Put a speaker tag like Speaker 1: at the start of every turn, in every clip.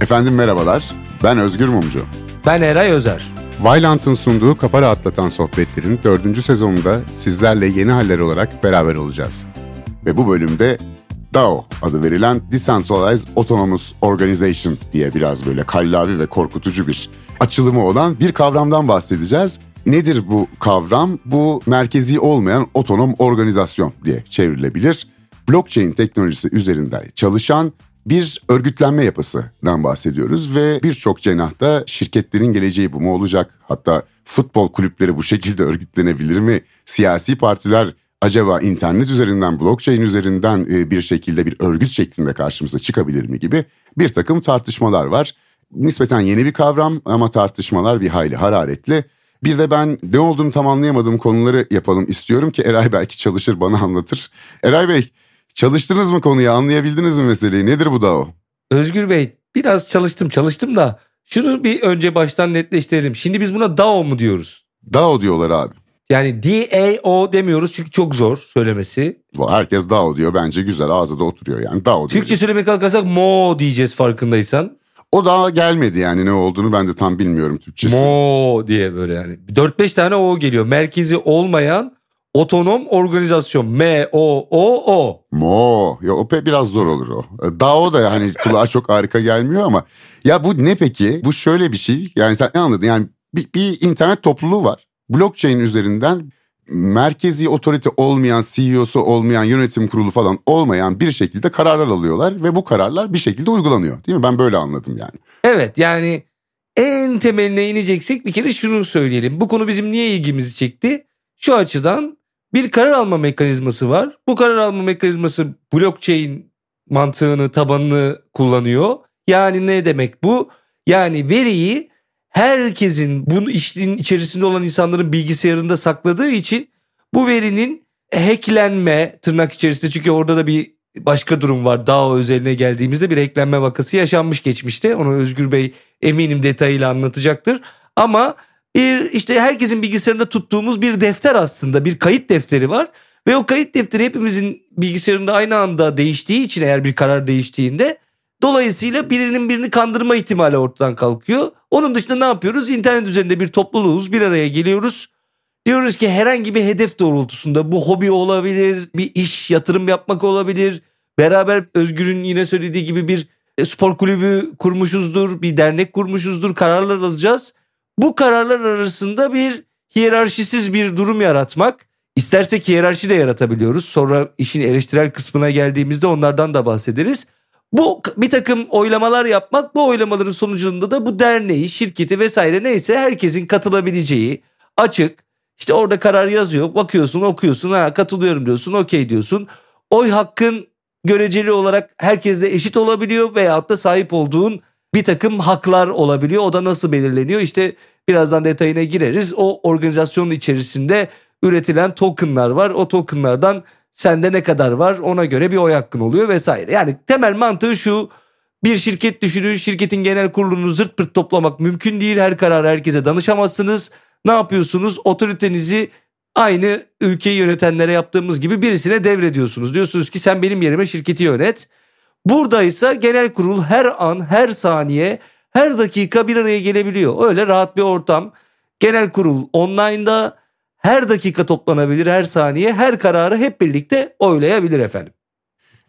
Speaker 1: Efendim merhabalar, ben Özgür Mumcu.
Speaker 2: Ben Eray Özer.
Speaker 1: Vailant'ın sunduğu Kafa Rahatlatan Sohbetler'in dördüncü sezonunda sizlerle yeni haller olarak beraber olacağız. Ve bu bölümde DAO adı verilen Decentralized Autonomous Organization diye biraz böyle kallavi ve korkutucu bir açılımı olan bir kavramdan bahsedeceğiz. Nedir bu kavram? Bu merkezi olmayan otonom organizasyon diye çevrilebilir. Blockchain teknolojisi üzerinde çalışan bir örgütlenme yapısından bahsediyoruz ve birçok cenahta şirketlerin geleceği bu mu olacak? Hatta futbol kulüpleri bu şekilde örgütlenebilir mi? Siyasi partiler acaba internet üzerinden, blockchain üzerinden e, bir şekilde bir örgüt şeklinde karşımıza çıkabilir mi gibi bir takım tartışmalar var. Nispeten yeni bir kavram ama tartışmalar bir hayli hararetli. Bir de ben ne olduğunu tam anlayamadığım konuları yapalım istiyorum ki Eray belki çalışır bana anlatır. Eray Bey çalıştınız mı konuyu anlayabildiniz mi meseleyi nedir bu da o?
Speaker 2: Özgür Bey biraz çalıştım çalıştım da şunu bir önce baştan netleştirelim. Şimdi biz buna DAO mu diyoruz?
Speaker 1: DAO diyorlar abi.
Speaker 2: Yani D-A-O demiyoruz çünkü çok zor söylemesi.
Speaker 1: Herkes DAO diyor bence güzel ağzı da oturuyor yani DAO
Speaker 2: diyor. Türkçe söylemeye kalkarsak Mo diyeceğiz farkındaysan.
Speaker 1: O daha gelmedi yani ne olduğunu ben de tam bilmiyorum Türkçesi.
Speaker 2: Mo diye böyle yani. 4-5 tane O geliyor. Merkezi olmayan otonom organizasyon. M-O-O-O.
Speaker 1: Mo. Ya o biraz zor olur o. DAO da hani kulağa çok harika gelmiyor ama. Ya bu ne peki? Bu şöyle bir şey. Yani sen ne anladın? Yani bir, bir internet topluluğu var blockchain üzerinden merkezi otorite olmayan, CEO'su olmayan, yönetim kurulu falan olmayan bir şekilde kararlar alıyorlar ve bu kararlar bir şekilde uygulanıyor. Değil mi? Ben böyle anladım yani.
Speaker 2: Evet yani en temeline ineceksek bir kere şunu söyleyelim. Bu konu bizim niye ilgimizi çekti? Şu açıdan bir karar alma mekanizması var. Bu karar alma mekanizması blockchain mantığını, tabanını kullanıyor. Yani ne demek bu? Yani veriyi herkesin bu işin içerisinde olan insanların bilgisayarında sakladığı için bu verinin hacklenme tırnak içerisinde çünkü orada da bir başka durum var. DAO özeline geldiğimizde bir hacklenme vakası yaşanmış geçmişte. Onu Özgür Bey eminim detayıyla anlatacaktır. Ama bir işte herkesin bilgisayarında tuttuğumuz bir defter aslında bir kayıt defteri var. Ve o kayıt defteri hepimizin bilgisayarında aynı anda değiştiği için eğer bir karar değiştiğinde Dolayısıyla birinin birini kandırma ihtimali ortadan kalkıyor. Onun dışında ne yapıyoruz? İnternet üzerinde bir topluluğuz, bir araya geliyoruz. Diyoruz ki herhangi bir hedef doğrultusunda bu hobi olabilir, bir iş, yatırım yapmak olabilir. Beraber Özgür'ün yine söylediği gibi bir e, spor kulübü kurmuşuzdur, bir dernek kurmuşuzdur, kararlar alacağız. Bu kararlar arasında bir hiyerarşisiz bir durum yaratmak. İstersek hiyerarşi de yaratabiliyoruz. Sonra işin eleştirel kısmına geldiğimizde onlardan da bahsederiz. Bu bir takım oylamalar yapmak bu oylamaların sonucunda da bu derneği, şirketi vesaire neyse herkesin katılabileceği açık. İşte orada karar yazıyor. Bakıyorsun, okuyorsun. Ha katılıyorum diyorsun. Okey diyorsun. Oy hakkın göreceli olarak herkesle eşit olabiliyor veyahut da sahip olduğun bir takım haklar olabiliyor. O da nasıl belirleniyor? İşte birazdan detayına gireriz. O organizasyonun içerisinde üretilen tokenlar var. O tokenlardan Sende ne kadar var ona göre bir oy hakkın oluyor vesaire. Yani temel mantığı şu bir şirket düşünün şirketin genel kurulunu zırt pırt toplamak mümkün değil. Her kararı herkese danışamazsınız. Ne yapıyorsunuz? Otoritenizi aynı ülkeyi yönetenlere yaptığımız gibi birisine devrediyorsunuz. Diyorsunuz ki sen benim yerime şirketi yönet. Burada ise genel kurul her an, her saniye, her dakika bir araya gelebiliyor. Öyle rahat bir ortam. Genel kurul online'da her dakika toplanabilir her saniye her kararı hep birlikte oylayabilir efendim.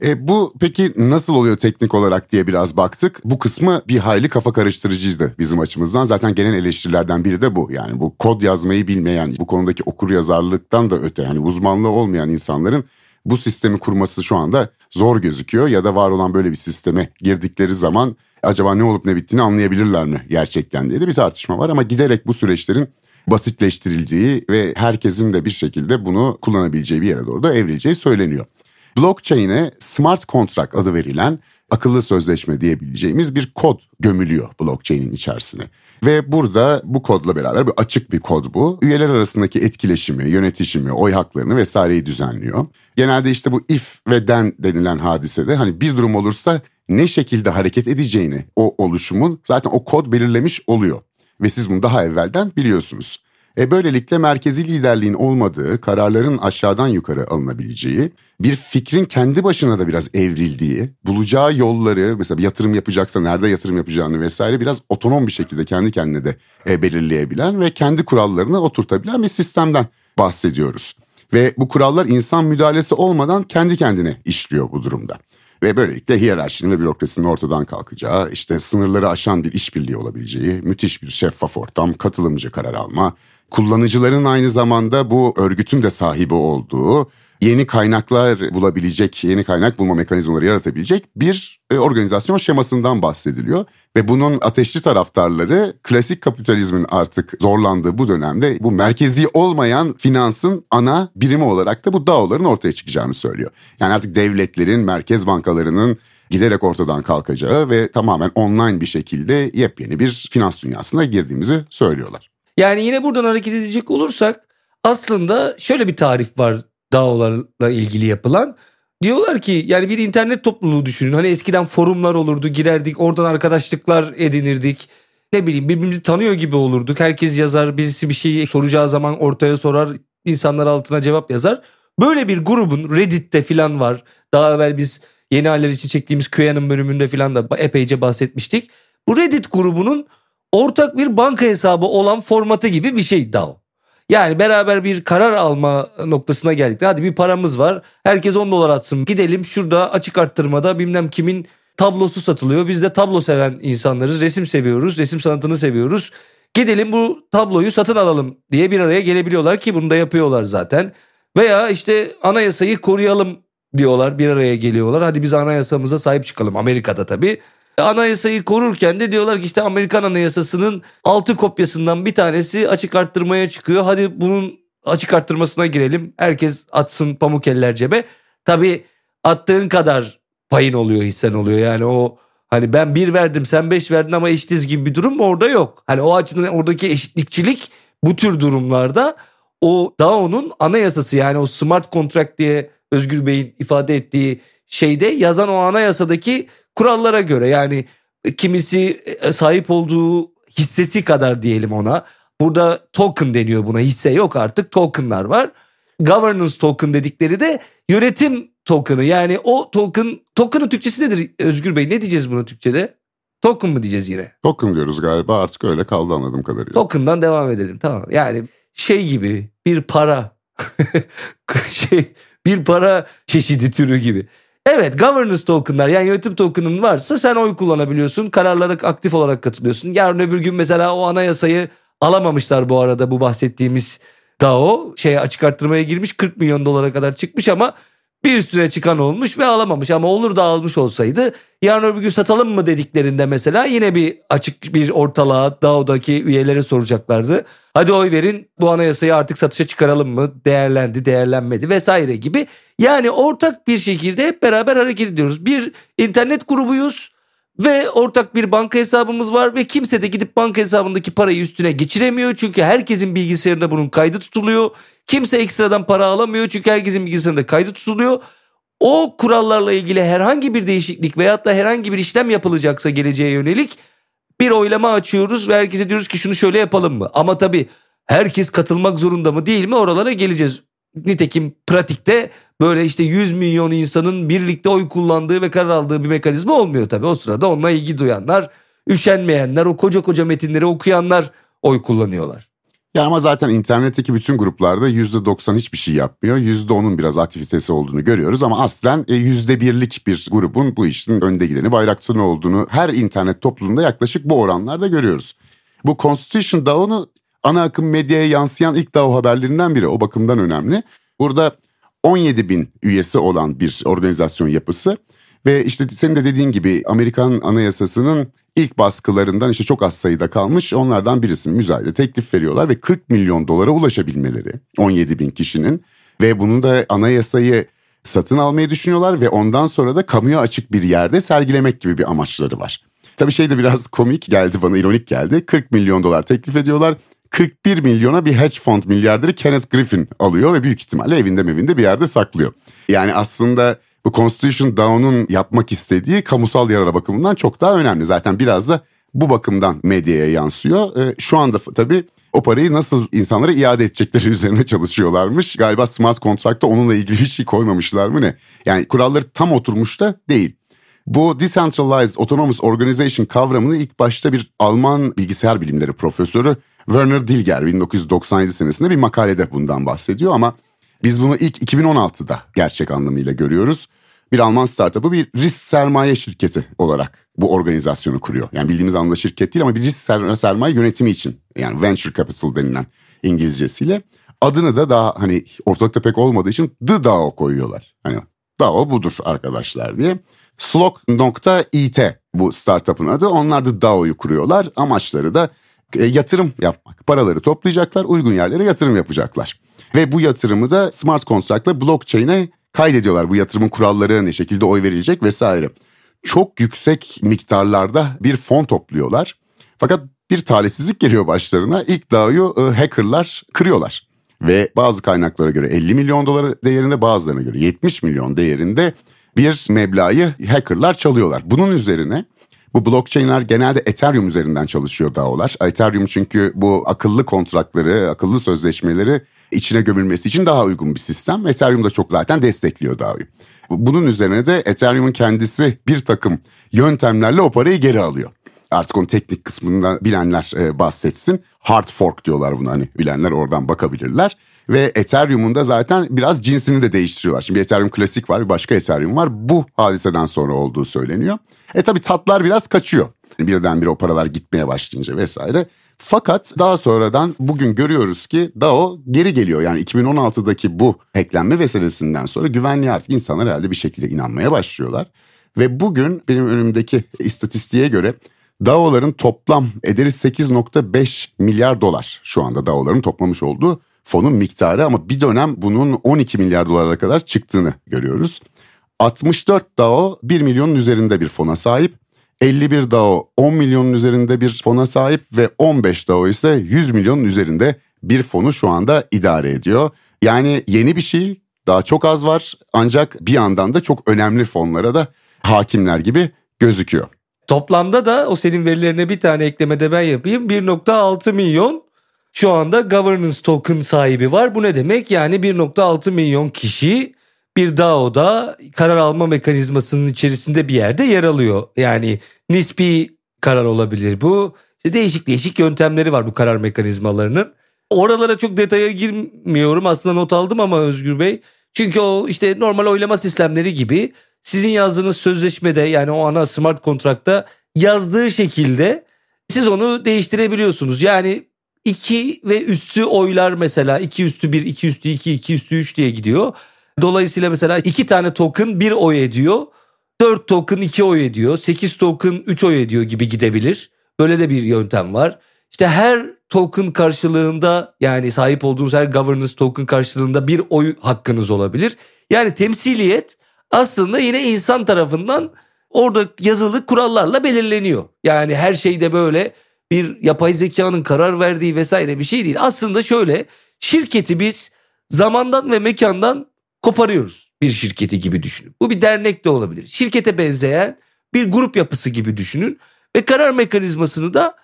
Speaker 1: E, bu peki nasıl oluyor teknik olarak diye biraz baktık. Bu kısmı bir hayli kafa karıştırıcıydı bizim açımızdan. Zaten genel eleştirilerden biri de bu. Yani bu kod yazmayı bilmeyen, bu konudaki okur yazarlıktan da öte yani uzmanlığı olmayan insanların bu sistemi kurması şu anda zor gözüküyor. Ya da var olan böyle bir sisteme girdikleri zaman acaba ne olup ne bittiğini anlayabilirler mi gerçekten diye de bir tartışma var. Ama giderek bu süreçlerin basitleştirildiği ve herkesin de bir şekilde bunu kullanabileceği bir yere doğru da evrileceği söyleniyor. Blockchain'e smart contract adı verilen akıllı sözleşme diyebileceğimiz bir kod gömülüyor blockchain'in içerisine. Ve burada bu kodla beraber bir açık bir kod bu. Üyeler arasındaki etkileşimi, yönetişimi, oy haklarını vesaireyi düzenliyor. Genelde işte bu if ve then denilen hadisede hani bir durum olursa ne şekilde hareket edeceğini o oluşumun zaten o kod belirlemiş oluyor ve siz bunu daha evvelden biliyorsunuz. E böylelikle merkezi liderliğin olmadığı, kararların aşağıdan yukarı alınabileceği, bir fikrin kendi başına da biraz evrildiği, bulacağı yolları mesela bir yatırım yapacaksa nerede yatırım yapacağını vesaire biraz otonom bir şekilde kendi kendine de e, belirleyebilen ve kendi kurallarını oturtabilen bir sistemden bahsediyoruz. Ve bu kurallar insan müdahalesi olmadan kendi kendine işliyor bu durumda. Ve böylelikle hiyerarşinin ve bürokrasinin ortadan kalkacağı, işte sınırları aşan bir işbirliği olabileceği, müthiş bir şeffaf ortam, katılımcı karar alma, kullanıcıların aynı zamanda bu örgütün de sahibi olduğu, yeni kaynaklar bulabilecek, yeni kaynak bulma mekanizmaları yaratabilecek bir e, organizasyon şemasından bahsediliyor. Ve bunun ateşli taraftarları klasik kapitalizmin artık zorlandığı bu dönemde bu merkezi olmayan finansın ana birimi olarak da bu DAO'ların ortaya çıkacağını söylüyor. Yani artık devletlerin, merkez bankalarının giderek ortadan kalkacağı ve tamamen online bir şekilde yepyeni bir finans dünyasına girdiğimizi söylüyorlar.
Speaker 2: Yani yine buradan hareket edecek olursak aslında şöyle bir tarif var DAO'larla ilgili yapılan. Diyorlar ki yani bir internet topluluğu düşünün. Hani eskiden forumlar olurdu girerdik oradan arkadaşlıklar edinirdik. Ne bileyim birbirimizi tanıyor gibi olurduk. Herkes yazar birisi bir şeyi soracağı zaman ortaya sorar. insanlar altına cevap yazar. Böyle bir grubun Reddit'te falan var. Daha evvel biz yeni haller için çektiğimiz QAnon bölümünde falan da epeyce bahsetmiştik. Bu Reddit grubunun ortak bir banka hesabı olan formatı gibi bir şey DAO. Yani beraber bir karar alma noktasına geldik. Hadi bir paramız var. Herkes 10 dolar atsın. Gidelim şurada açık arttırmada bilmem kimin tablosu satılıyor. Biz de tablo seven insanlarız. Resim seviyoruz. Resim sanatını seviyoruz. Gidelim bu tabloyu satın alalım diye bir araya gelebiliyorlar ki bunu da yapıyorlar zaten. Veya işte anayasayı koruyalım diyorlar bir araya geliyorlar. Hadi biz anayasamıza sahip çıkalım Amerika'da tabii. Anayasayı korurken de diyorlar ki işte Amerikan Anayasası'nın altı kopyasından bir tanesi açık arttırmaya çıkıyor. Hadi bunun açık arttırmasına girelim. Herkes atsın pamuk eller cebe. Tabii attığın kadar payın oluyor hissen oluyor. Yani o hani ben bir verdim sen beş verdin ama eşitiz gibi bir durum orada yok. Hani o açıdan oradaki eşitlikçilik bu tür durumlarda o DAO'nun anayasası yani o smart contract diye Özgür Bey'in ifade ettiği şeyde yazan o anayasadaki kurallara göre yani kimisi e, sahip olduğu hissesi kadar diyelim ona. Burada token deniyor buna hisse yok artık tokenlar var. Governance token dedikleri de yönetim token'ı yani o token token'ın Türkçesi nedir Özgür Bey ne diyeceğiz buna Türkçe'de? Token mı diyeceğiz yine?
Speaker 1: Token diyoruz galiba artık öyle kaldı anladığım kadarıyla.
Speaker 2: Token'dan devam edelim tamam. Yani şey gibi bir para şey bir para çeşidi türü gibi. Evet governance tokenlar yani yönetim token'ın varsa sen oy kullanabiliyorsun. Kararlara aktif olarak katılıyorsun. Yarın öbür gün mesela o anayasayı alamamışlar bu arada bu bahsettiğimiz DAO. Şeye açık arttırmaya girmiş 40 milyon dolara kadar çıkmış ama bir üstüne çıkan olmuş ve alamamış ama olur da almış olsaydı yarın öbür gün satalım mı dediklerinde mesela yine bir açık bir ortalığa DAO'daki üyelere soracaklardı. Hadi oy verin bu anayasayı artık satışa çıkaralım mı değerlendi değerlenmedi vesaire gibi. Yani ortak bir şekilde hep beraber hareket ediyoruz. Bir internet grubuyuz ve ortak bir banka hesabımız var ve kimse de gidip banka hesabındaki parayı üstüne geçiremiyor. Çünkü herkesin bilgisayarında bunun kaydı tutuluyor. Kimse ekstradan para alamıyor çünkü herkesin bilgisayarında kaydı tutuluyor. O kurallarla ilgili herhangi bir değişiklik veyahut da herhangi bir işlem yapılacaksa geleceğe yönelik bir oylama açıyoruz ve herkese diyoruz ki şunu şöyle yapalım mı? Ama tabii herkes katılmak zorunda mı değil mi oralara geleceğiz. Nitekim pratikte böyle işte 100 milyon insanın birlikte oy kullandığı ve karar aldığı bir mekanizma olmuyor tabii. O sırada onunla ilgi duyanlar, üşenmeyenler, o koca koca metinleri okuyanlar oy kullanıyorlar.
Speaker 1: Ya ama zaten internetteki bütün gruplarda %90 hiçbir şey yapmıyor. %10'un biraz aktivitesi olduğunu görüyoruz ama aslen %1'lik e, bir grubun bu işin önde gideni bayraktarı olduğunu her internet topluluğunda yaklaşık bu oranlarda görüyoruz. Bu Constitution DAO'nu ana akım medyaya yansıyan ilk DAO haberlerinden biri o bakımdan önemli. Burada 17 bin üyesi olan bir organizasyon yapısı ve işte senin de dediğin gibi Amerikan anayasasının ilk baskılarından işte çok az sayıda kalmış onlardan birisinin müzayede teklif veriyorlar ve 40 milyon dolara ulaşabilmeleri 17 bin kişinin ve bunun da anayasayı satın almayı düşünüyorlar ve ondan sonra da kamuya açık bir yerde sergilemek gibi bir amaçları var. Tabii şey de biraz komik geldi bana ironik geldi 40 milyon dolar teklif ediyorlar 41 milyona bir hedge fund milyarderi Kenneth Griffin alıyor ve büyük ihtimalle evinde evinde bir yerde saklıyor. Yani aslında bu Constitution Down'un yapmak istediği kamusal yarar bakımından çok daha önemli. Zaten biraz da bu bakımdan medyaya yansıyor. E, şu anda tabii o parayı nasıl insanlara iade edecekleri üzerine çalışıyorlarmış. Galiba smart kontrakta onunla ilgili bir şey koymamışlar mı ne? Yani kuralları tam oturmuş da değil. Bu Decentralized Autonomous Organization kavramını ilk başta bir Alman bilgisayar bilimleri profesörü Werner Dilger 1997 senesinde bir makalede bundan bahsediyor ama biz bunu ilk 2016'da gerçek anlamıyla görüyoruz. Bir Alman startup'ı bir risk sermaye şirketi olarak bu organizasyonu kuruyor. Yani bildiğimiz anlamda şirket değil ama bir risk sermaye yönetimi için yani venture capital denilen İngilizcesiyle adını da daha hani ortalıkta pek olmadığı için The DAO koyuyorlar. Hani DAO budur arkadaşlar diye. Slok.it bu startup'ın adı. Onlar da DAO'yu kuruyorlar. Amaçları da yatırım yapmak. Paraları toplayacaklar, uygun yerlere yatırım yapacaklar. Ve bu yatırımı da smart contract'la blockchain'e kaydediyorlar. Bu yatırımın kuralları ne şekilde oy verilecek vesaire. Çok yüksek miktarlarda bir fon topluyorlar. Fakat bir talihsizlik geliyor başlarına. İlk DAO'yu e, hackerlar kırıyorlar. Ve bazı kaynaklara göre 50 milyon dolar değerinde bazılarına göre 70 milyon değerinde bir meblağı hackerlar çalıyorlar. Bunun üzerine bu blockchain'ler genelde Ethereum üzerinden çalışıyor DAO'lar. Ethereum çünkü bu akıllı kontratları, akıllı sözleşmeleri içine gömülmesi için daha uygun bir sistem. Ethereum da çok zaten destekliyor DAO'yu. Bunun üzerine de Ethereum'un kendisi bir takım yöntemlerle o parayı geri alıyor. Artık onun teknik kısmından bilenler e, bahsetsin. Hard fork diyorlar buna hani bilenler oradan bakabilirler. Ve Ethereum'un da zaten biraz cinsini de değiştiriyorlar. Şimdi Ethereum klasik var bir başka Ethereum var. Bu hadiseden sonra olduğu söyleniyor. E tabi tatlar biraz kaçıyor. Birdenbire o paralar gitmeye başlayınca vesaire. Fakat daha sonradan bugün görüyoruz ki DAO geri geliyor. Yani 2016'daki bu hacklenme meselesinden sonra güvenliğe artık insanlar herhalde bir şekilde inanmaya başlıyorlar. Ve bugün benim önümdeki istatistiğe göre DAO'ların toplam ederi 8.5 milyar dolar şu anda DAO'ların toplamış olduğu fonun miktarı ama bir dönem bunun 12 milyar dolara kadar çıktığını görüyoruz. 64 DAO 1 milyonun üzerinde bir fona sahip. 51 DAO 10 milyonun üzerinde bir fona sahip ve 15 DAO ise 100 milyonun üzerinde bir fonu şu anda idare ediyor. Yani yeni bir şey daha çok az var ancak bir yandan da çok önemli fonlara da hakimler gibi gözüküyor.
Speaker 2: Toplamda da o senin verilerine bir tane eklemede ben yapayım. 1.6 milyon şu anda governance token sahibi var. Bu ne demek? Yani 1.6 milyon kişi bir DAO'da karar alma mekanizmasının içerisinde bir yerde yer alıyor. Yani nispi karar olabilir bu. İşte değişik değişik yöntemleri var bu karar mekanizmalarının. Oralara çok detaya girmiyorum. Aslında not aldım ama Özgür Bey. Çünkü o işte normal oylama sistemleri gibi sizin yazdığınız sözleşmede yani o ana smart kontrakta yazdığı şekilde siz onu değiştirebiliyorsunuz. Yani 2 ve üstü oylar mesela 2 üstü 1, 2 üstü 2, 2 üstü 3 diye gidiyor. Dolayısıyla mesela 2 tane token 1 oy ediyor. 4 token 2 oy ediyor. 8 token 3 oy ediyor gibi gidebilir. Böyle de bir yöntem var. İşte her token karşılığında yani sahip olduğunuz her governance token karşılığında bir oy hakkınız olabilir. Yani temsiliyet aslında yine insan tarafından orada yazılı kurallarla belirleniyor. Yani her şeyde böyle bir yapay zekanın karar verdiği vesaire bir şey değil. Aslında şöyle şirketi biz zamandan ve mekandan koparıyoruz bir şirketi gibi düşünün. Bu bir dernek de olabilir. Şirkete benzeyen bir grup yapısı gibi düşünün ve karar mekanizmasını da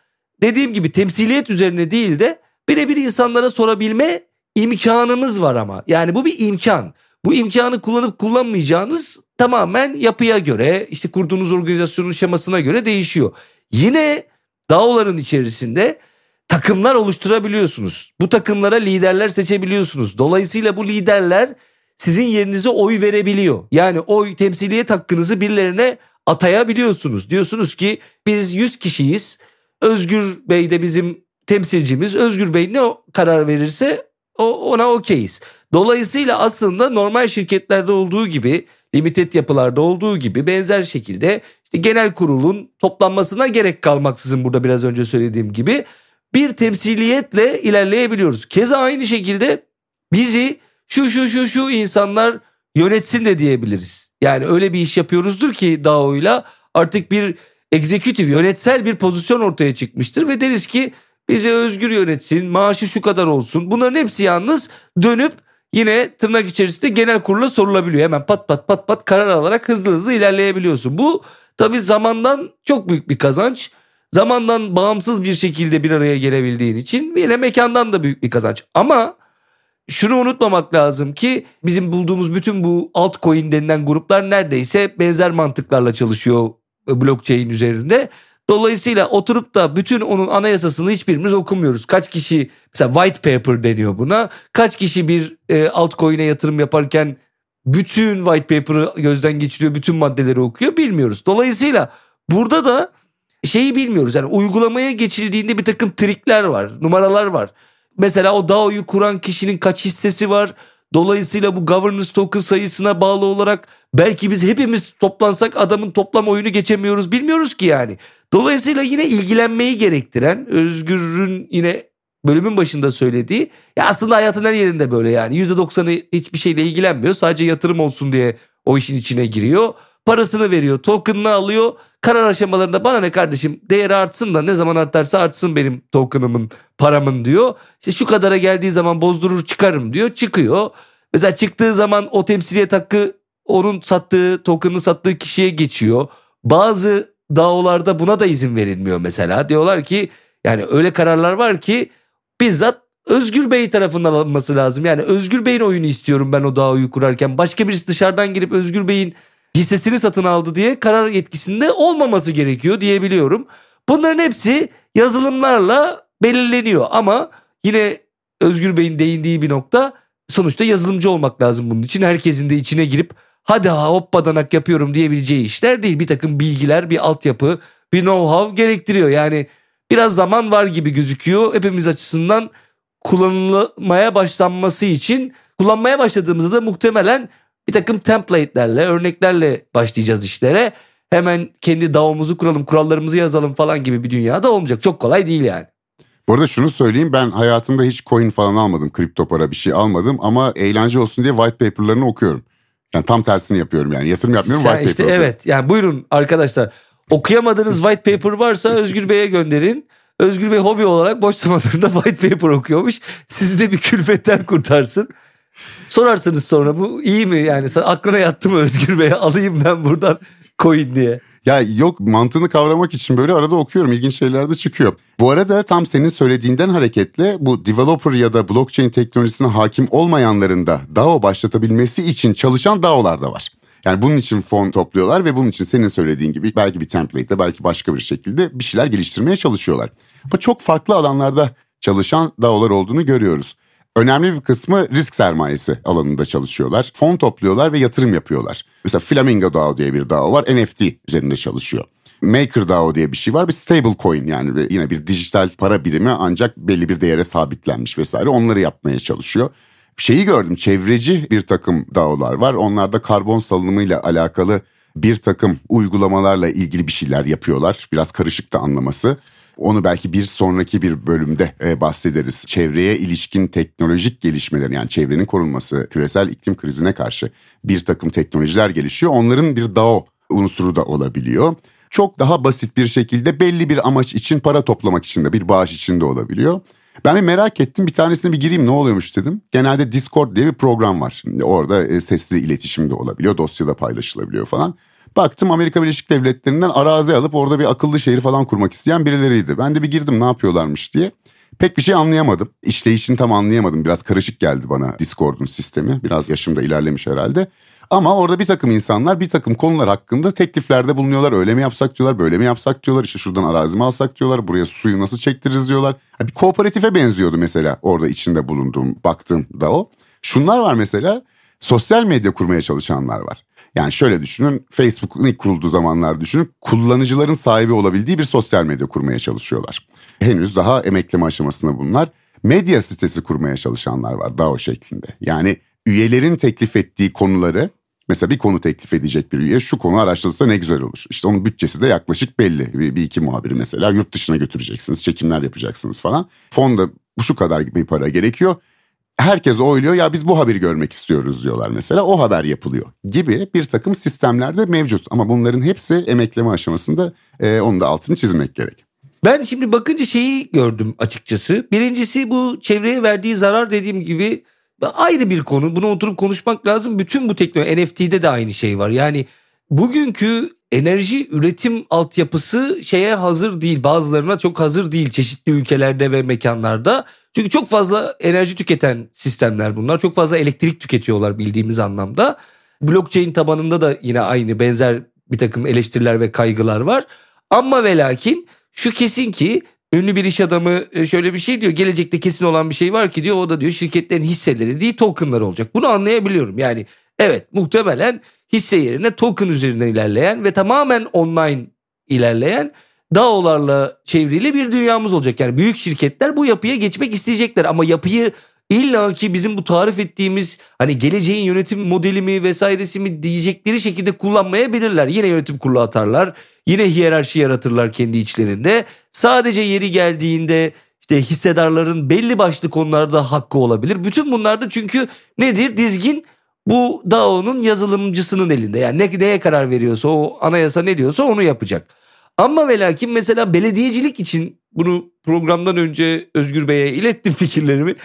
Speaker 2: dediğim gibi temsiliyet üzerine değil de birebir insanlara sorabilme imkanımız var ama. Yani bu bir imkan. Bu imkanı kullanıp kullanmayacağınız tamamen yapıya göre işte kurduğunuz organizasyonun şemasına göre değişiyor. Yine DAO'ların içerisinde takımlar oluşturabiliyorsunuz. Bu takımlara liderler seçebiliyorsunuz. Dolayısıyla bu liderler sizin yerinize oy verebiliyor. Yani oy temsiliyet hakkınızı birilerine atayabiliyorsunuz. Diyorsunuz ki biz 100 kişiyiz. Özgür Bey de bizim temsilcimiz. Özgür Bey ne karar verirse ona okeyiz. Dolayısıyla aslında normal şirketlerde olduğu gibi limited yapılarda olduğu gibi benzer şekilde genel kurulun toplanmasına gerek kalmaksızın burada biraz önce söylediğim gibi bir temsiliyetle ilerleyebiliyoruz. Keza aynı şekilde bizi şu şu şu şu insanlar yönetsin de diyebiliriz. Yani öyle bir iş yapıyoruzdur ki DAO'yla artık bir egzekutif yönetsel bir pozisyon ortaya çıkmıştır ve deriz ki bizi özgür yönetsin maaşı şu kadar olsun bunların hepsi yalnız dönüp yine tırnak içerisinde genel kurula sorulabiliyor. Hemen pat pat pat pat karar alarak hızlı hızlı ilerleyebiliyorsun. Bu tabii zamandan çok büyük bir kazanç. zamandan bağımsız bir şekilde bir araya gelebildiğin için yine mekandan da büyük bir kazanç. Ama şunu unutmamak lazım ki bizim bulduğumuz bütün bu altcoin denilen gruplar neredeyse benzer mantıklarla çalışıyor blockchain üzerinde. Dolayısıyla oturup da bütün onun anayasasını hiçbirimiz okumuyoruz. Kaç kişi mesela white paper deniyor buna. Kaç kişi bir e, altcoin'e yatırım yaparken bütün white paper'ı gözden geçiriyor, bütün maddeleri okuyor bilmiyoruz. Dolayısıyla burada da şeyi bilmiyoruz. Yani uygulamaya geçildiğinde bir takım trikler var, numaralar var. Mesela o DAO'yu kuran kişinin kaç hissesi var? Dolayısıyla bu governance token sayısına bağlı olarak belki biz hepimiz toplansak adamın toplam oyunu geçemiyoruz bilmiyoruz ki yani. Dolayısıyla yine ilgilenmeyi gerektiren Özgür'ün yine bölümün başında söylediği ya aslında hayatın her yerinde böyle yani %90'ı hiçbir şeyle ilgilenmiyor sadece yatırım olsun diye o işin içine giriyor. Parasını veriyor token'ını alıyor karar aşamalarında bana ne kardeşim değeri artsın da ne zaman artarsa artsın benim token'ımın paramın diyor. İşte şu kadara geldiği zaman bozdurur çıkarım diyor çıkıyor. Mesela çıktığı zaman o temsiliyet hakkı onun sattığı token'ı sattığı kişiye geçiyor. Bazı DAO'larda buna da izin verilmiyor mesela. Diyorlar ki yani öyle kararlar var ki bizzat Özgür Bey tarafından alınması lazım. Yani Özgür Bey'in oyunu istiyorum ben o DAO'yu kurarken. Başka birisi dışarıdan girip Özgür Bey'in hissesini satın aldı diye karar yetkisinde olmaması gerekiyor diyebiliyorum. Bunların hepsi yazılımlarla belirleniyor ama yine Özgür Bey'in değindiği bir nokta sonuçta yazılımcı olmak lazım bunun için. Herkesin de içine girip hadi ha hoppadanak yapıyorum diyebileceği işler değil. Bir takım bilgiler, bir altyapı, bir know-how gerektiriyor. Yani biraz zaman var gibi gözüküyor. Hepimiz açısından kullanılmaya başlanması için kullanmaya başladığımızda da muhtemelen bir takım template'lerle, örneklerle başlayacağız işlere. Hemen kendi DAO'muzu kuralım, kurallarımızı yazalım falan gibi bir dünyada olmayacak. Çok kolay değil yani.
Speaker 1: Bu arada şunu söyleyeyim ben hayatımda hiç coin falan almadım. Kripto para bir şey almadım ama eğlence olsun diye white paper'larını okuyorum. Yani tam tersini yapıyorum yani. Yatırım yapmıyorum
Speaker 2: Sen
Speaker 1: white
Speaker 2: işte
Speaker 1: paper
Speaker 2: evet yani buyurun arkadaşlar. Okuyamadığınız white paper varsa Özgür Bey'e gönderin. Özgür Bey hobi olarak boş zamanlarında white paper okuyormuş. Sizi de bir külfetten kurtarsın. Sorarsınız sonra bu iyi mi yani aklına yattı mı Özgür Bey'e alayım ben buradan coin diye.
Speaker 1: Ya yok mantığını kavramak için böyle arada okuyorum ilginç şeyler de çıkıyor. Bu arada tam senin söylediğinden hareketle bu developer ya da blockchain teknolojisine hakim olmayanların da DAO başlatabilmesi için çalışan DAO'lar da var. Yani bunun için fon topluyorlar ve bunun için senin söylediğin gibi belki bir template'le belki başka bir şekilde bir şeyler geliştirmeye çalışıyorlar. Ama çok farklı alanlarda çalışan DAO'lar olduğunu görüyoruz. Önemli bir kısmı risk sermayesi alanında çalışıyorlar. Fon topluyorlar ve yatırım yapıyorlar. Mesela Flamingo DAO diye bir DAO var. NFT üzerinde çalışıyor. Maker DAO diye bir şey var. Bir stable coin yani yine bir dijital para birimi ancak belli bir değere sabitlenmiş vesaire. Onları yapmaya çalışıyor. Şeyi gördüm çevreci bir takım DAO'lar var. Onlarda karbon salınımıyla alakalı bir takım uygulamalarla ilgili bir şeyler yapıyorlar. Biraz karışık da anlaması. Onu belki bir sonraki bir bölümde e, bahsederiz. Çevreye ilişkin teknolojik gelişmeler yani çevrenin korunması, küresel iklim krizine karşı bir takım teknolojiler gelişiyor. Onların bir DAO unsuru da olabiliyor. Çok daha basit bir şekilde belli bir amaç için para toplamak için de bir bağış için de olabiliyor. Ben bir merak ettim bir tanesine bir gireyim ne oluyormuş dedim. Genelde Discord diye bir program var. Orada e, sesli iletişim de olabiliyor, dosyada paylaşılabiliyor falan. Baktım Amerika Birleşik Devletleri'nden arazi alıp orada bir akıllı şehir falan kurmak isteyen birileriydi. Ben de bir girdim ne yapıyorlarmış diye. Pek bir şey anlayamadım. İşleyişini tam anlayamadım. Biraz karışık geldi bana Discord'un sistemi. Biraz yaşımda ilerlemiş herhalde. Ama orada bir takım insanlar bir takım konular hakkında tekliflerde bulunuyorlar. Öyle mi yapsak diyorlar, böyle mi yapsak diyorlar. İşte şuradan arazi mi alsak diyorlar, buraya suyu nasıl çektiririz diyorlar. bir kooperatife benziyordu mesela orada içinde bulunduğum, baktığım da o. Şunlar var mesela, sosyal medya kurmaya çalışanlar var. Yani şöyle düşünün Facebook'un ilk kurulduğu zamanlar düşünün kullanıcıların sahibi olabildiği bir sosyal medya kurmaya çalışıyorlar. Henüz daha emekleme aşamasında bunlar. Medya sitesi kurmaya çalışanlar var DAO şeklinde. Yani üyelerin teklif ettiği konuları mesela bir konu teklif edecek bir üye şu konu araştırılsa ne güzel olur. İşte onun bütçesi de yaklaşık belli. Bir, bir iki muhabiri mesela yurt dışına götüreceksiniz, çekimler yapacaksınız falan. Fonda şu kadar bir para gerekiyor herkes oyluyor ya biz bu haberi görmek istiyoruz diyorlar mesela o haber yapılıyor gibi bir takım sistemlerde mevcut ama bunların hepsi emekleme aşamasında e, onun da altını çizmek gerek.
Speaker 2: Ben şimdi bakınca şeyi gördüm açıkçası. Birincisi bu çevreye verdiği zarar dediğim gibi ayrı bir konu. Bunu oturup konuşmak lazım. Bütün bu teknoloji NFT'de de aynı şey var. Yani bugünkü enerji üretim altyapısı şeye hazır değil. Bazılarına çok hazır değil çeşitli ülkelerde ve mekanlarda. Çünkü çok fazla enerji tüketen sistemler bunlar. Çok fazla elektrik tüketiyorlar bildiğimiz anlamda. Blockchain tabanında da yine aynı benzer bir takım eleştiriler ve kaygılar var. Ama ve lakin şu kesin ki ünlü bir iş adamı e, şöyle bir şey diyor. Gelecekte kesin olan bir şey var ki diyor o da diyor şirketlerin hisseleri değil tokenlar olacak. Bunu anlayabiliyorum. Yani evet muhtemelen hisse yerine token üzerinden ilerleyen ve tamamen online ilerleyen DAO'larla çevrili bir dünyamız olacak. Yani büyük şirketler bu yapıya geçmek isteyecekler ama yapıyı illa ki bizim bu tarif ettiğimiz hani geleceğin yönetim modeli mi vesairesi mi diyecekleri şekilde kullanmayabilirler. Yine yönetim kurulu atarlar. Yine hiyerarşi yaratırlar kendi içlerinde. Sadece yeri geldiğinde işte hissedarların belli başlı konularda hakkı olabilir. Bütün bunlarda çünkü nedir? Dizgin bu DAO'nun yazılımcısının elinde. Yani ne, neye karar veriyorsa o anayasa ne diyorsa onu yapacak. Ama ve lakin mesela belediyecilik için bunu programdan önce Özgür Bey'e ilettim fikirlerimi.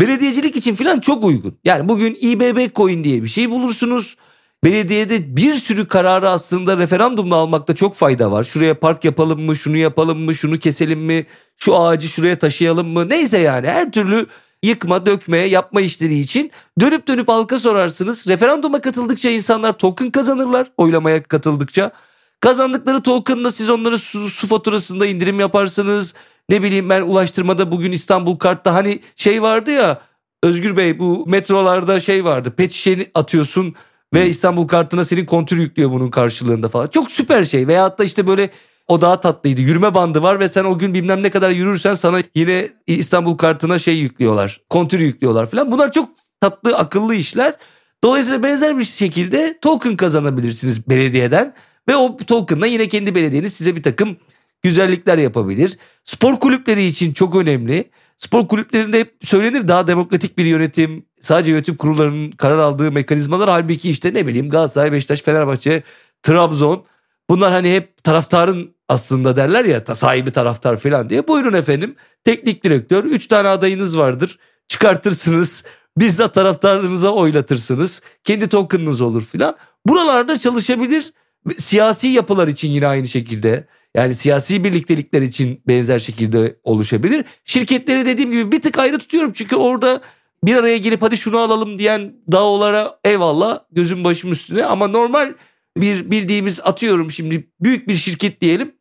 Speaker 2: Belediyecilik için falan çok uygun. Yani bugün İBB coin diye bir şey bulursunuz. Belediyede bir sürü kararı aslında referandumla almakta çok fayda var. Şuraya park yapalım mı, şunu yapalım mı, şunu keselim mi, şu ağacı şuraya taşıyalım mı? Neyse yani her türlü yıkma, dökme, yapma işleri için dönüp dönüp halka sorarsınız. Referanduma katıldıkça insanlar token kazanırlar oylamaya katıldıkça. Kazandıkları tokenla siz onları su, su faturasında indirim yaparsınız. Ne bileyim ben ulaştırmada bugün İstanbul Kart'ta hani şey vardı ya Özgür Bey bu metrolarda şey vardı pet şişeni atıyorsun ve İstanbul Kart'ına senin kontür yüklüyor bunun karşılığında falan. Çok süper şey veyahut da işte böyle o daha tatlıydı. Yürüme bandı var ve sen o gün bilmem ne kadar yürürsen sana yine İstanbul kartına şey yüklüyorlar. Kontür yüklüyorlar falan. Bunlar çok tatlı akıllı işler. Dolayısıyla benzer bir şekilde token kazanabilirsiniz belediyeden. Ve o tokenla yine kendi belediyeniz size bir takım güzellikler yapabilir. Spor kulüpleri için çok önemli. Spor kulüplerinde hep söylenir daha demokratik bir yönetim, sadece yönetim kurullarının karar aldığı mekanizmalar halbuki işte ne bileyim Galatasaray, Beşiktaş, Fenerbahçe, Trabzon bunlar hani hep taraftarın aslında derler ya sahibi taraftar falan diye. Buyurun efendim teknik direktör 3 tane adayınız vardır çıkartırsınız bizzat taraftarınıza oylatırsınız kendi tokenınız olur filan. Buralarda çalışabilir siyasi yapılar için yine aynı şekilde yani siyasi birliktelikler için benzer şekilde oluşabilir. Şirketleri dediğim gibi bir tık ayrı tutuyorum çünkü orada bir araya gelip hadi şunu alalım diyen DAO'lara eyvallah gözüm başım üstüne ama normal bir bildiğimiz atıyorum şimdi büyük bir şirket diyelim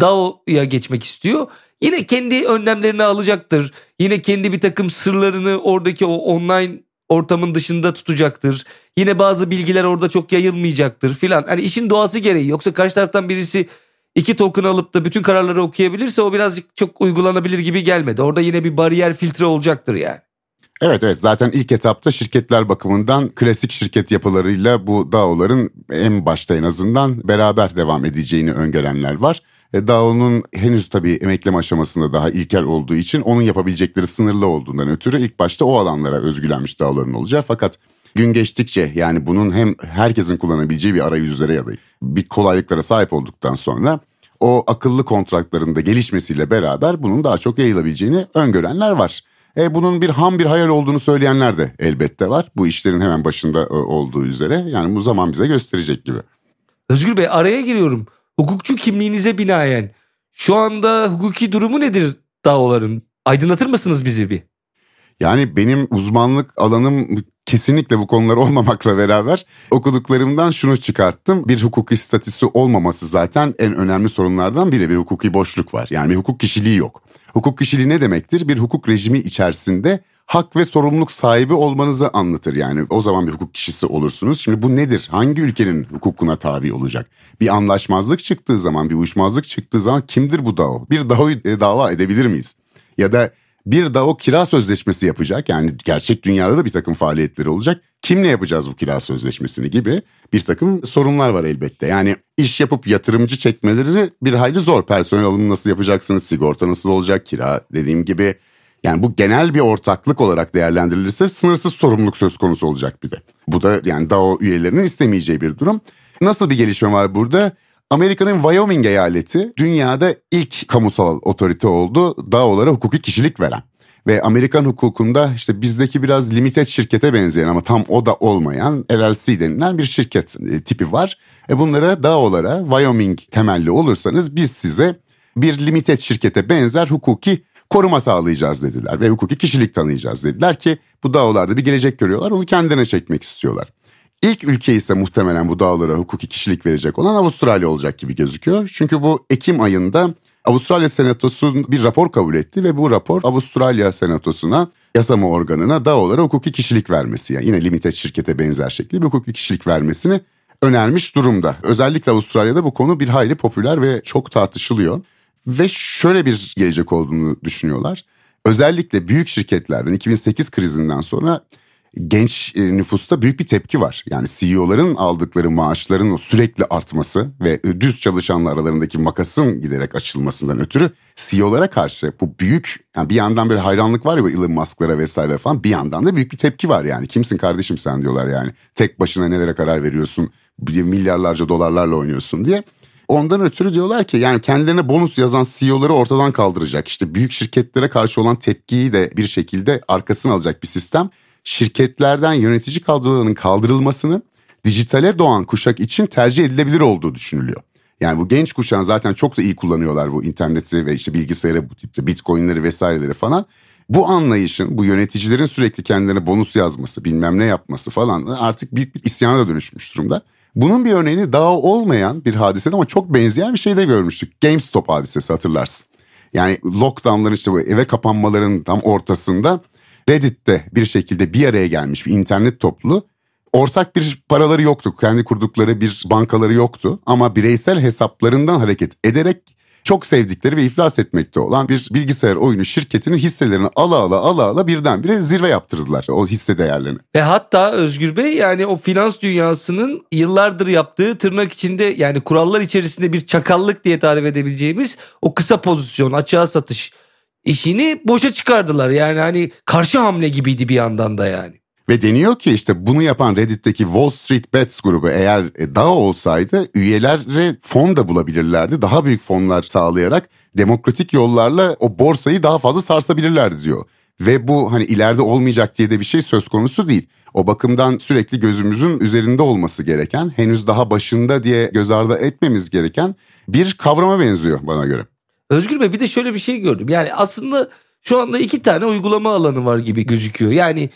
Speaker 2: DAO'ya geçmek istiyor. Yine kendi önlemlerini alacaktır. Yine kendi bir takım sırlarını oradaki o online ortamın dışında tutacaktır. Yine bazı bilgiler orada çok yayılmayacaktır filan. Hani işin doğası gereği yoksa karşı taraftan birisi iki token alıp da bütün kararları okuyabilirse o birazcık çok uygulanabilir gibi gelmedi. Orada yine bir bariyer filtre olacaktır yani.
Speaker 1: Evet evet zaten ilk etapta şirketler bakımından klasik şirket yapılarıyla bu DAO'ların en başta en azından beraber devam edeceğini öngörenler var. E, DAO'nun henüz tabii emekleme aşamasında daha ilkel olduğu için onun yapabilecekleri sınırlı olduğundan ötürü ilk başta o alanlara özgülenmiş DAO'ların olacağı. Fakat gün geçtikçe yani bunun hem herkesin kullanabileceği bir arayüzlere ya da bir kolaylıklara sahip olduktan sonra o akıllı kontratların da gelişmesiyle beraber bunun daha çok yayılabileceğini öngörenler var. E, bunun bir ham bir hayal olduğunu söyleyenler de elbette var. Bu işlerin hemen başında e, olduğu üzere. Yani bu zaman bize gösterecek gibi.
Speaker 2: Özgür Bey araya giriyorum. Hukukçu kimliğinize binaen şu anda hukuki durumu nedir davaların? Aydınlatır mısınız bizi bir?
Speaker 1: Yani benim uzmanlık alanım kesinlikle bu konular olmamakla beraber okuduklarımdan şunu çıkarttım. Bir hukuki statüsü olmaması zaten en önemli sorunlardan biri. Bir hukuki boşluk var. Yani bir hukuk kişiliği yok. Hukuk kişiliği ne demektir? Bir hukuk rejimi içerisinde hak ve sorumluluk sahibi olmanızı anlatır. Yani o zaman bir hukuk kişisi olursunuz. Şimdi bu nedir? Hangi ülkenin hukukuna tabi olacak? Bir anlaşmazlık çıktığı zaman, bir uyuşmazlık çıktığı zaman kimdir bu DAO? Bir DAO'yu e, dava edebilir miyiz? Ya da bir DAO kira sözleşmesi yapacak. Yani gerçek dünyada da bir takım faaliyetleri olacak. Kimle yapacağız bu kira sözleşmesini gibi bir takım sorunlar var elbette. Yani iş yapıp yatırımcı çekmeleri bir hayli zor. Personel alımı nasıl yapacaksınız, sigorta nasıl olacak, kira dediğim gibi. Yani bu genel bir ortaklık olarak değerlendirilirse sınırsız sorumluluk söz konusu olacak bir de. Bu da yani DAO üyelerinin istemeyeceği bir durum. Nasıl bir gelişme var burada? Amerika'nın Wyoming eyaleti dünyada ilk kamusal otorite oldu DAO'lara hukuki kişilik veren. Ve Amerikan hukukunda işte bizdeki biraz limited şirkete benzeyen ama tam o da olmayan LLC denilen bir şirket e, tipi var. E bunlara DAO'lara Wyoming temelli olursanız biz size bir limited şirkete benzer hukuki koruma sağlayacağız dediler ve hukuki kişilik tanıyacağız dediler ki bu DAO'larda bir gelecek görüyorlar onu kendine çekmek istiyorlar. İlk ülke ise muhtemelen bu dağlara hukuki kişilik verecek olan Avustralya olacak gibi gözüküyor. Çünkü bu Ekim ayında Avustralya Senatosu bir rapor kabul etti ve bu rapor Avustralya Senatosu'na yasama organına DAO'lara hukuki kişilik vermesi yani yine limited şirkete benzer şekilde bir hukuki kişilik vermesini önermiş durumda. Özellikle Avustralya'da bu konu bir hayli popüler ve çok tartışılıyor. Ve şöyle bir gelecek olduğunu düşünüyorlar. Özellikle büyük şirketlerden 2008 krizinden sonra genç e, nüfusta büyük bir tepki var. Yani CEO'ların aldıkları maaşların sürekli artması ve düz çalışanlar aralarındaki makasın giderek açılmasından ötürü CEO'lara karşı bu büyük yani bir yandan böyle hayranlık var ya Elon Musk'lara vesaire falan bir yandan da büyük bir tepki var yani. Kimsin kardeşim sen diyorlar yani. Tek başına nelere karar veriyorsun milyarlarca dolarlarla oynuyorsun diye. Ondan ötürü diyorlar ki yani kendilerine bonus yazan CEO'ları ortadan kaldıracak. İşte büyük şirketlere karşı olan tepkiyi de bir şekilde arkasına alacak bir sistem şirketlerden yönetici kadrolarının kaldırılmasını dijitale doğan kuşak için tercih edilebilir olduğu düşünülüyor. Yani bu genç kuşağın zaten çok da iyi kullanıyorlar bu interneti ve işte bilgisayarı bu tipte bitcoinleri vesaireleri falan. Bu anlayışın bu yöneticilerin sürekli kendilerine bonus yazması bilmem ne yapması falan artık büyük bir isyana da dönüşmüş durumda. Bunun bir örneğini daha olmayan bir hadisede ama çok benzeyen bir şeyde görmüştük. GameStop hadisesi hatırlarsın. Yani lockdownların işte bu eve kapanmaların tam ortasında Reddit'te bir şekilde bir araya gelmiş bir internet topluluğu ortak bir paraları yoktu. Kendi kurdukları bir bankaları yoktu ama bireysel hesaplarından hareket ederek çok sevdikleri ve iflas etmekte olan bir bilgisayar oyunu şirketinin hisselerini ala ala ala ala birdenbire zirve yaptırdılar o hisse değerlerini.
Speaker 2: Ve hatta Özgür Bey yani o finans dünyasının yıllardır yaptığı tırnak içinde yani kurallar içerisinde bir çakallık diye tarif edebileceğimiz o kısa pozisyon açığa satış işini boşa çıkardılar. Yani hani karşı hamle gibiydi bir yandan da yani.
Speaker 1: Ve deniyor ki işte bunu yapan Reddit'teki Wall Street Bets grubu eğer e, daha olsaydı üyelere fon da bulabilirlerdi. Daha büyük fonlar sağlayarak demokratik yollarla o borsayı daha fazla sarsabilirlerdi diyor. Ve bu hani ileride olmayacak diye de bir şey söz konusu değil. O bakımdan sürekli gözümüzün üzerinde olması gereken, henüz daha başında diye göz ardı etmemiz gereken bir kavrama benziyor bana göre.
Speaker 2: Özgür Bey bir de şöyle bir şey gördüm. Yani aslında şu anda iki tane uygulama alanı var gibi gözüküyor. Yani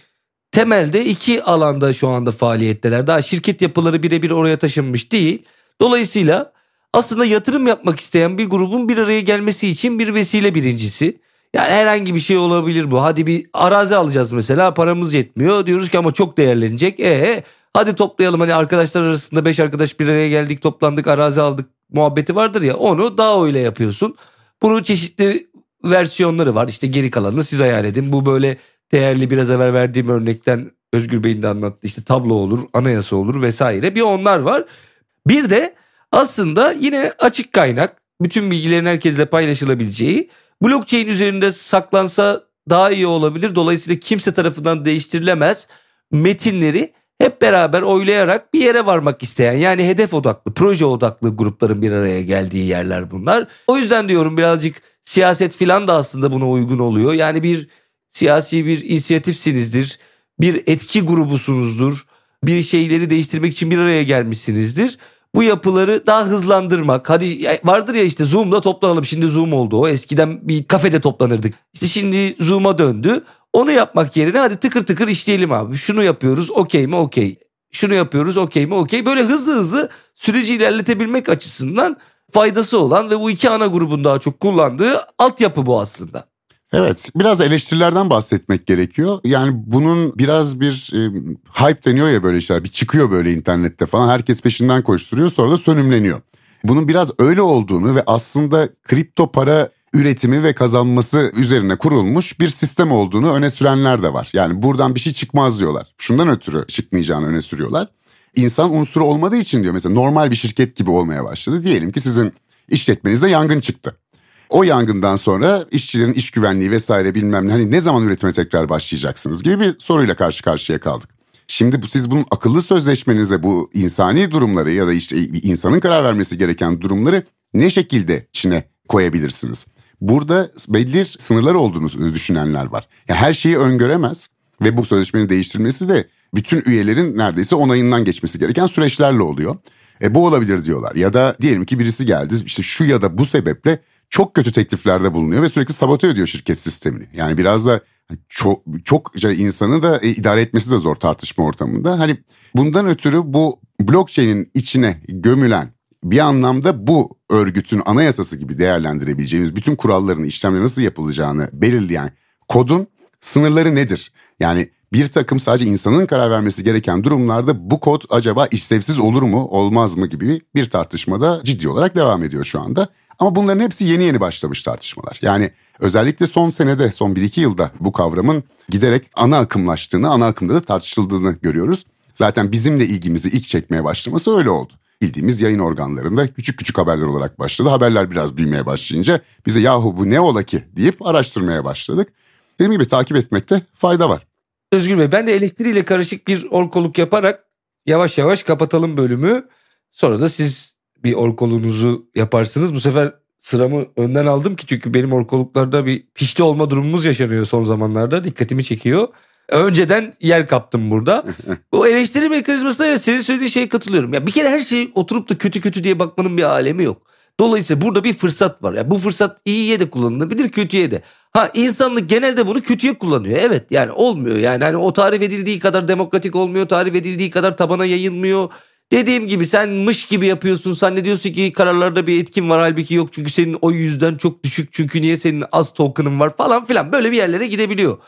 Speaker 2: temelde iki alanda şu anda faaliyetteler. Daha şirket yapıları birebir oraya taşınmış değil. Dolayısıyla aslında yatırım yapmak isteyen bir grubun bir araya gelmesi için bir vesile birincisi. Yani herhangi bir şey olabilir bu. Hadi bir arazi alacağız mesela paramız yetmiyor. Diyoruz ki ama çok değerlenecek. E hadi toplayalım hani arkadaşlar arasında beş arkadaş bir araya geldik toplandık arazi aldık muhabbeti vardır ya. Onu daha öyle yapıyorsun. Bunun çeşitli versiyonları var. İşte geri kalanını siz hayal edin. Bu böyle değerli biraz evvel verdiğim örnekten Özgür Bey'in de anlattı. İşte tablo olur, anayasa olur vesaire. Bir onlar var. Bir de aslında yine açık kaynak, bütün bilgilerin herkesle paylaşılabileceği, blockchain üzerinde saklansa daha iyi olabilir. Dolayısıyla kimse tarafından değiştirilemez metinleri hep beraber oylayarak bir yere varmak isteyen yani hedef odaklı, proje odaklı grupların bir araya geldiği yerler bunlar. O yüzden diyorum birazcık siyaset filan da aslında buna uygun oluyor. Yani bir siyasi bir inisiyatifsinizdir, bir etki grubusunuzdur, bir şeyleri değiştirmek için bir araya gelmişsinizdir. Bu yapıları daha hızlandırmak. Hadi vardır ya işte Zoom'da toplanalım. Şimdi Zoom oldu o. Eskiden bir kafede toplanırdık. İşte şimdi Zoom'a döndü. Onu yapmak yerine hadi tıkır tıkır işleyelim abi. Şunu yapıyoruz okey mi okey. Şunu yapıyoruz okey mi okey. Böyle hızlı hızlı süreci ilerletebilmek açısından faydası olan ve bu iki ana grubun daha çok kullandığı altyapı bu aslında.
Speaker 1: Evet biraz eleştirilerden bahsetmek gerekiyor. Yani bunun biraz bir e, hype deniyor ya böyle şeyler. Bir çıkıyor böyle internette falan herkes peşinden koşturuyor sonra da sönümleniyor. Bunun biraz öyle olduğunu ve aslında kripto para üretimi ve kazanması üzerine kurulmuş bir sistem olduğunu öne sürenler de var. Yani buradan bir şey çıkmaz diyorlar. Şundan ötürü çıkmayacağını öne sürüyorlar. İnsan unsuru olmadığı için diyor mesela normal bir şirket gibi olmaya başladı. Diyelim ki sizin işletmenizde yangın çıktı. O yangından sonra işçilerin iş güvenliği vesaire bilmem ne hani ne zaman üretime tekrar başlayacaksınız gibi bir soruyla karşı karşıya kaldık. Şimdi bu siz bunun akıllı sözleşmenize bu insani durumları ya da işte insanın karar vermesi gereken durumları ne şekilde içine koyabilirsiniz? Burada belli sınırlar olduğunu düşünenler var. Yani her şeyi öngöremez ve bu sözleşmenin değiştirilmesi de bütün üyelerin neredeyse onayından geçmesi gereken süreçlerle oluyor. E bu olabilir diyorlar. Ya da diyelim ki birisi geldi işte şu ya da bu sebeple çok kötü tekliflerde bulunuyor ve sürekli sabote ediyor şirket sistemini. Yani biraz da çok çok insanı da e, idare etmesi de zor tartışma ortamında. Hani bundan ötürü bu blockchain'in içine gömülen bir anlamda bu örgütün anayasası gibi değerlendirebileceğimiz bütün kuralların işlemleri nasıl yapılacağını belirleyen kodun sınırları nedir? Yani bir takım sadece insanın karar vermesi gereken durumlarda bu kod acaba işlevsiz olur mu olmaz mı gibi bir tartışmada ciddi olarak devam ediyor şu anda. Ama bunların hepsi yeni yeni başlamış tartışmalar. Yani özellikle son senede, son 1-2 yılda bu kavramın giderek ana akımlaştığını, ana akımda da tartışıldığını görüyoruz. Zaten bizimle ilgimizi ilk çekmeye başlaması öyle oldu. Bildiğimiz yayın organlarında küçük küçük haberler olarak başladı. Haberler biraz büyümeye başlayınca bize yahu bu ne ola ki deyip araştırmaya başladık. Dediğim gibi takip etmekte fayda var.
Speaker 2: Özgür Bey ben de eleştiriyle karışık bir orkoluk yaparak yavaş yavaş kapatalım bölümü. Sonra da siz bir orkoluğunuzu yaparsınız. Bu sefer sıramı önden aldım ki çünkü benim orkoluklarda bir pişti olma durumumuz yaşanıyor son zamanlarda. Dikkatimi çekiyor. Önceden yer kaptım burada. Bu eleştiri mekanizmasına evet senin söylediğin şeye katılıyorum. Ya bir kere her şeyi oturup da kötü kötü diye bakmanın bir alemi yok. Dolayısıyla burada bir fırsat var. Yani bu fırsat iyiye de kullanılabilir, kötüye de. Ha insanlık genelde bunu kötüye kullanıyor. Evet yani olmuyor. Yani hani o tarif edildiği kadar demokratik olmuyor, tarif edildiği kadar tabana yayılmıyor. Dediğim gibi sen mış gibi yapıyorsun. Sen diyorsun ki kararlarda bir etkin var halbuki yok. Çünkü senin o yüzden çok düşük. Çünkü niye senin az token'ın var falan filan. Böyle bir yerlere gidebiliyor.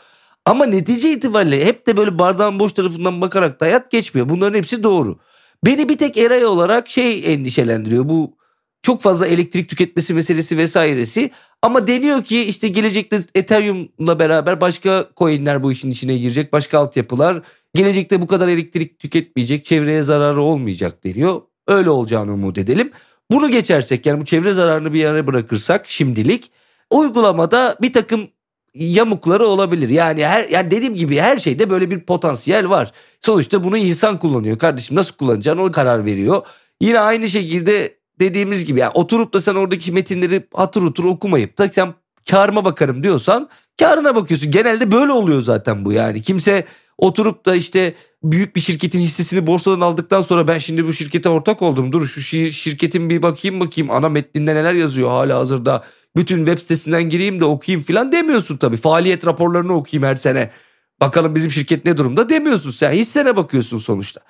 Speaker 2: Ama netice itibariyle hep de böyle bardağın boş tarafından bakarak da hayat geçmiyor. Bunların hepsi doğru. Beni bir tek eray olarak şey endişelendiriyor. Bu çok fazla elektrik tüketmesi meselesi vesairesi. Ama deniyor ki işte gelecekte Ethereum'la beraber başka coinler bu işin içine girecek. Başka altyapılar. Gelecekte bu kadar elektrik tüketmeyecek. Çevreye zararı olmayacak deniyor. Öyle olacağını umut edelim. Bunu geçersek yani bu çevre zararını bir yere bırakırsak şimdilik uygulamada bir takım yamukları olabilir. Yani her yani dediğim gibi her şeyde böyle bir potansiyel var. Sonuçta bunu insan kullanıyor. Kardeşim nasıl kullanacağını o karar veriyor. Yine aynı şekilde dediğimiz gibi yani oturup da sen oradaki metinleri hatır otur okumayıp da sen karıma bakarım diyorsan karına bakıyorsun. Genelde böyle oluyor zaten bu yani. Kimse oturup da işte büyük bir şirketin hissesini borsadan aldıktan sonra ben şimdi bu şirkete ortak oldum. Dur şu şirketin bir bakayım bakayım ana metninde neler yazıyor hala hazırda. Bütün web sitesinden gireyim de okuyayım falan demiyorsun tabii. Faaliyet raporlarını okuyayım her sene. Bakalım bizim şirket ne durumda demiyorsun sen. Hissene bakıyorsun sonuçta.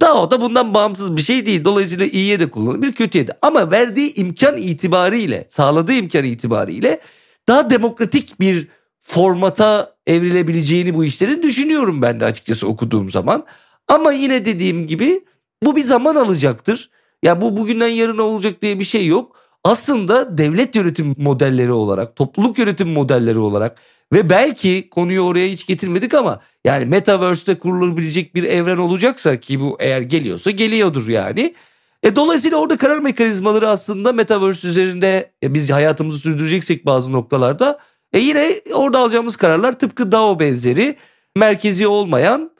Speaker 2: DAO da bundan bağımsız bir şey değil. Dolayısıyla iyiye de kullanılabilir, kötüye de. Ama verdiği imkan itibariyle, sağladığı imkan itibariyle daha demokratik bir formata evrilebileceğini bu işlerin düşünüyorum ben de açıkçası okuduğum zaman. Ama yine dediğim gibi bu bir zaman alacaktır. Ya bu bugünden yarına olacak diye bir şey yok. Aslında devlet yönetim modelleri olarak, topluluk yönetim modelleri olarak ve belki konuyu oraya hiç getirmedik ama yani metaverse'te kurulabilecek bir evren olacaksa ki bu eğer geliyorsa geliyordur yani. E dolayısıyla orada karar mekanizmaları aslında metaverse üzerinde biz hayatımızı sürdüreceksek bazı noktalarda e yine orada alacağımız kararlar tıpkı DAO benzeri merkezi olmayan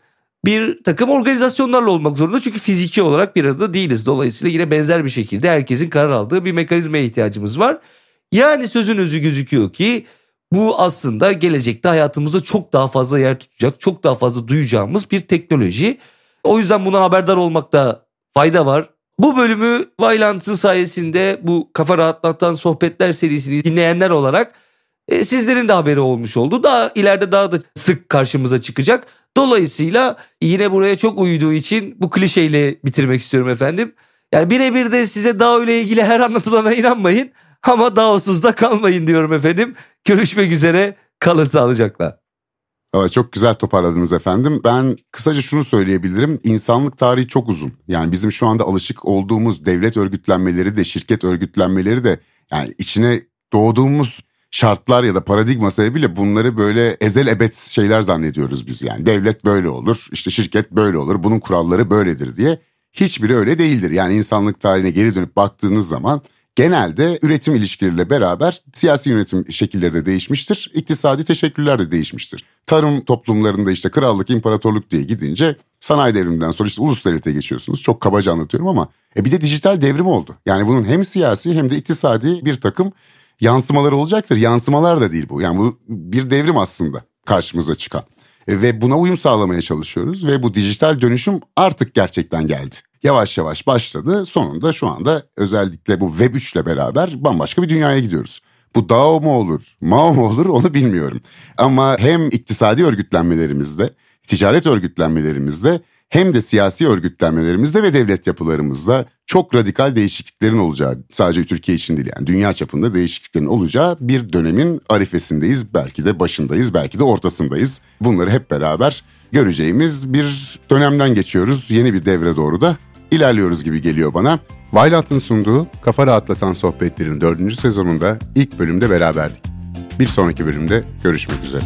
Speaker 2: bir takım organizasyonlarla olmak zorunda. Çünkü fiziki olarak bir arada değiliz. Dolayısıyla yine benzer bir şekilde herkesin karar aldığı bir mekanizmaya ihtiyacımız var. Yani sözün özü gözüküyor ki bu aslında gelecekte hayatımızda çok daha fazla yer tutacak, çok daha fazla duyacağımız bir teknoloji. O yüzden bundan haberdar olmakta fayda var. Bu bölümü Vailant'ın sayesinde bu kafa rahatlatan sohbetler serisini dinleyenler olarak e, sizlerin de haberi olmuş oldu. Daha ileride daha da sık karşımıza çıkacak. Dolayısıyla yine buraya çok uyduğu için bu klişeyle bitirmek istiyorum efendim. Yani birebir de size DAO ile ilgili her anlatılana inanmayın. Ama DAO'suz da kalmayın diyorum efendim. Görüşmek üzere. Kalın sağlıcakla.
Speaker 1: Çok güzel toparladınız efendim. Ben kısaca şunu söyleyebilirim. İnsanlık tarihi çok uzun. Yani bizim şu anda alışık olduğumuz devlet örgütlenmeleri de şirket örgütlenmeleri de yani içine doğduğumuz şartlar ya da paradigma sebebiyle bunları böyle ezel ebed şeyler zannediyoruz biz yani. Devlet böyle olur, işte şirket böyle olur, bunun kuralları böyledir diye. Hiçbiri öyle değildir. Yani insanlık tarihine geri dönüp baktığınız zaman genelde üretim ilişkileriyle beraber siyasi yönetim şekilleri de değişmiştir. İktisadi teşekkürler de değişmiştir. Tarım toplumlarında işte krallık, imparatorluk diye gidince sanayi devriminden sonra işte ulus devlete geçiyorsunuz. Çok kabaca anlatıyorum ama e bir de dijital devrim oldu. Yani bunun hem siyasi hem de iktisadi bir takım yansımalar olacaktır. Yansımalar da değil bu. Yani bu bir devrim aslında karşımıza çıkan. E, ve buna uyum sağlamaya çalışıyoruz ve bu dijital dönüşüm artık gerçekten geldi. Yavaş yavaş başladı. Sonunda şu anda özellikle bu Web 3 ile beraber bambaşka bir dünyaya gidiyoruz. Bu DAO mu olur, MAO mu olur onu bilmiyorum. Ama hem iktisadi örgütlenmelerimizde, ticaret örgütlenmelerimizde hem de siyasi örgütlenmelerimizde ve devlet yapılarımızda çok radikal değişikliklerin olacağı, sadece Türkiye için değil yani dünya çapında değişikliklerin olacağı bir dönemin arifesindeyiz. Belki de başındayız, belki de ortasındayız. Bunları hep beraber göreceğimiz bir dönemden geçiyoruz. Yeni bir devre doğru da ilerliyoruz gibi geliyor bana. Vaylat'ın sunduğu Kafa Rahatlatan Sohbetlerin dördüncü sezonunda ilk bölümde beraberdik. Bir sonraki bölümde görüşmek üzere.